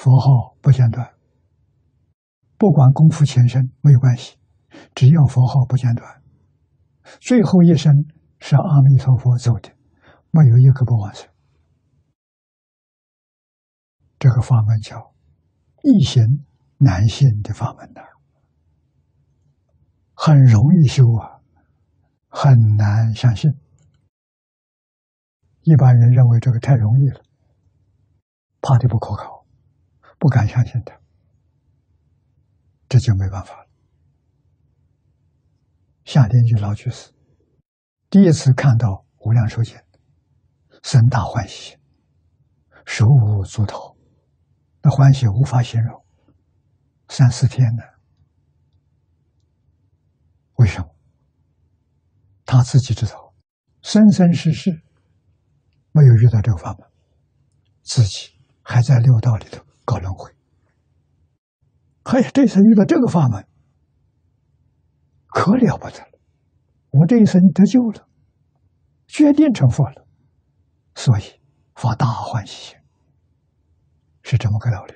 佛号不间断，不管功夫前身没有关系，只要佛号不间断，最后一生是阿弥陀佛走的，没有一个不往生。这个法门叫易行难信的法门呐，很容易修啊，很难相信。一般人认为这个太容易了，怕的不可靠，不敢相信他，这就没办法了。夏天就老居士第一次看到《无量寿经》，生大欢喜，手舞足蹈，那欢喜无法形容，三四天呢。为什么？他自己知道，生生世世。没有遇到这个法门，自己还在六道里头搞轮回。哎呀，这次遇到这个法门，可了不得了！我这一生得救了，决定成佛了，所以发大欢喜心，是这么个道理。